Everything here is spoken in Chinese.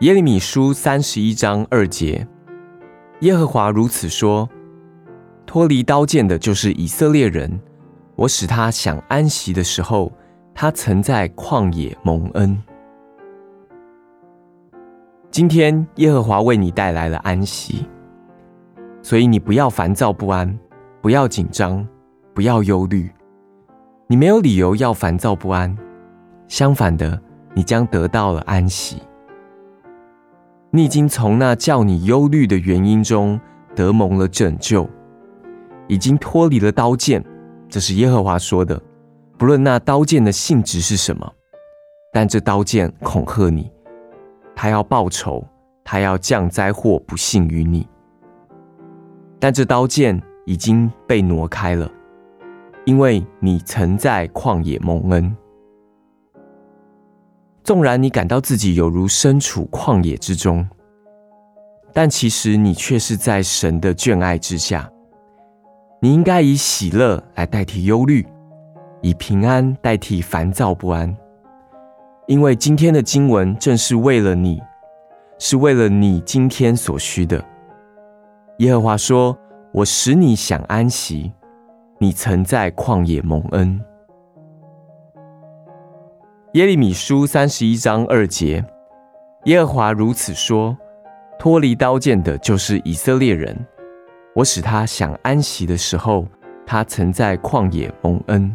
耶利米书三十一章二节，耶和华如此说：脱离刀剑的，就是以色列人。我使他享安息的时候，他曾在旷野蒙恩。今天耶和华为你带来了安息，所以你不要烦躁不安，不要紧张，不要忧虑。你没有理由要烦躁不安，相反的，你将得到了安息。你已经从那叫你忧虑的原因中得蒙了拯救，已经脱离了刀剑。这是耶和华说的。不论那刀剑的性质是什么，但这刀剑恐吓你，他要报仇，他要降灾祸不幸于你。但这刀剑已经被挪开了，因为你曾在旷野蒙恩。纵然你感到自己有如身处旷野之中，但其实你却是在神的眷爱之下。你应该以喜乐来代替忧虑，以平安代替烦躁不安，因为今天的经文正是为了你，是为了你今天所需的。耶和华说：“我使你享安息，你曾在旷野蒙恩。”耶利米书三十一章二节，耶和华如此说：“脱离刀剑的，就是以色列人。我使他想安息的时候，他曾在旷野蒙恩。”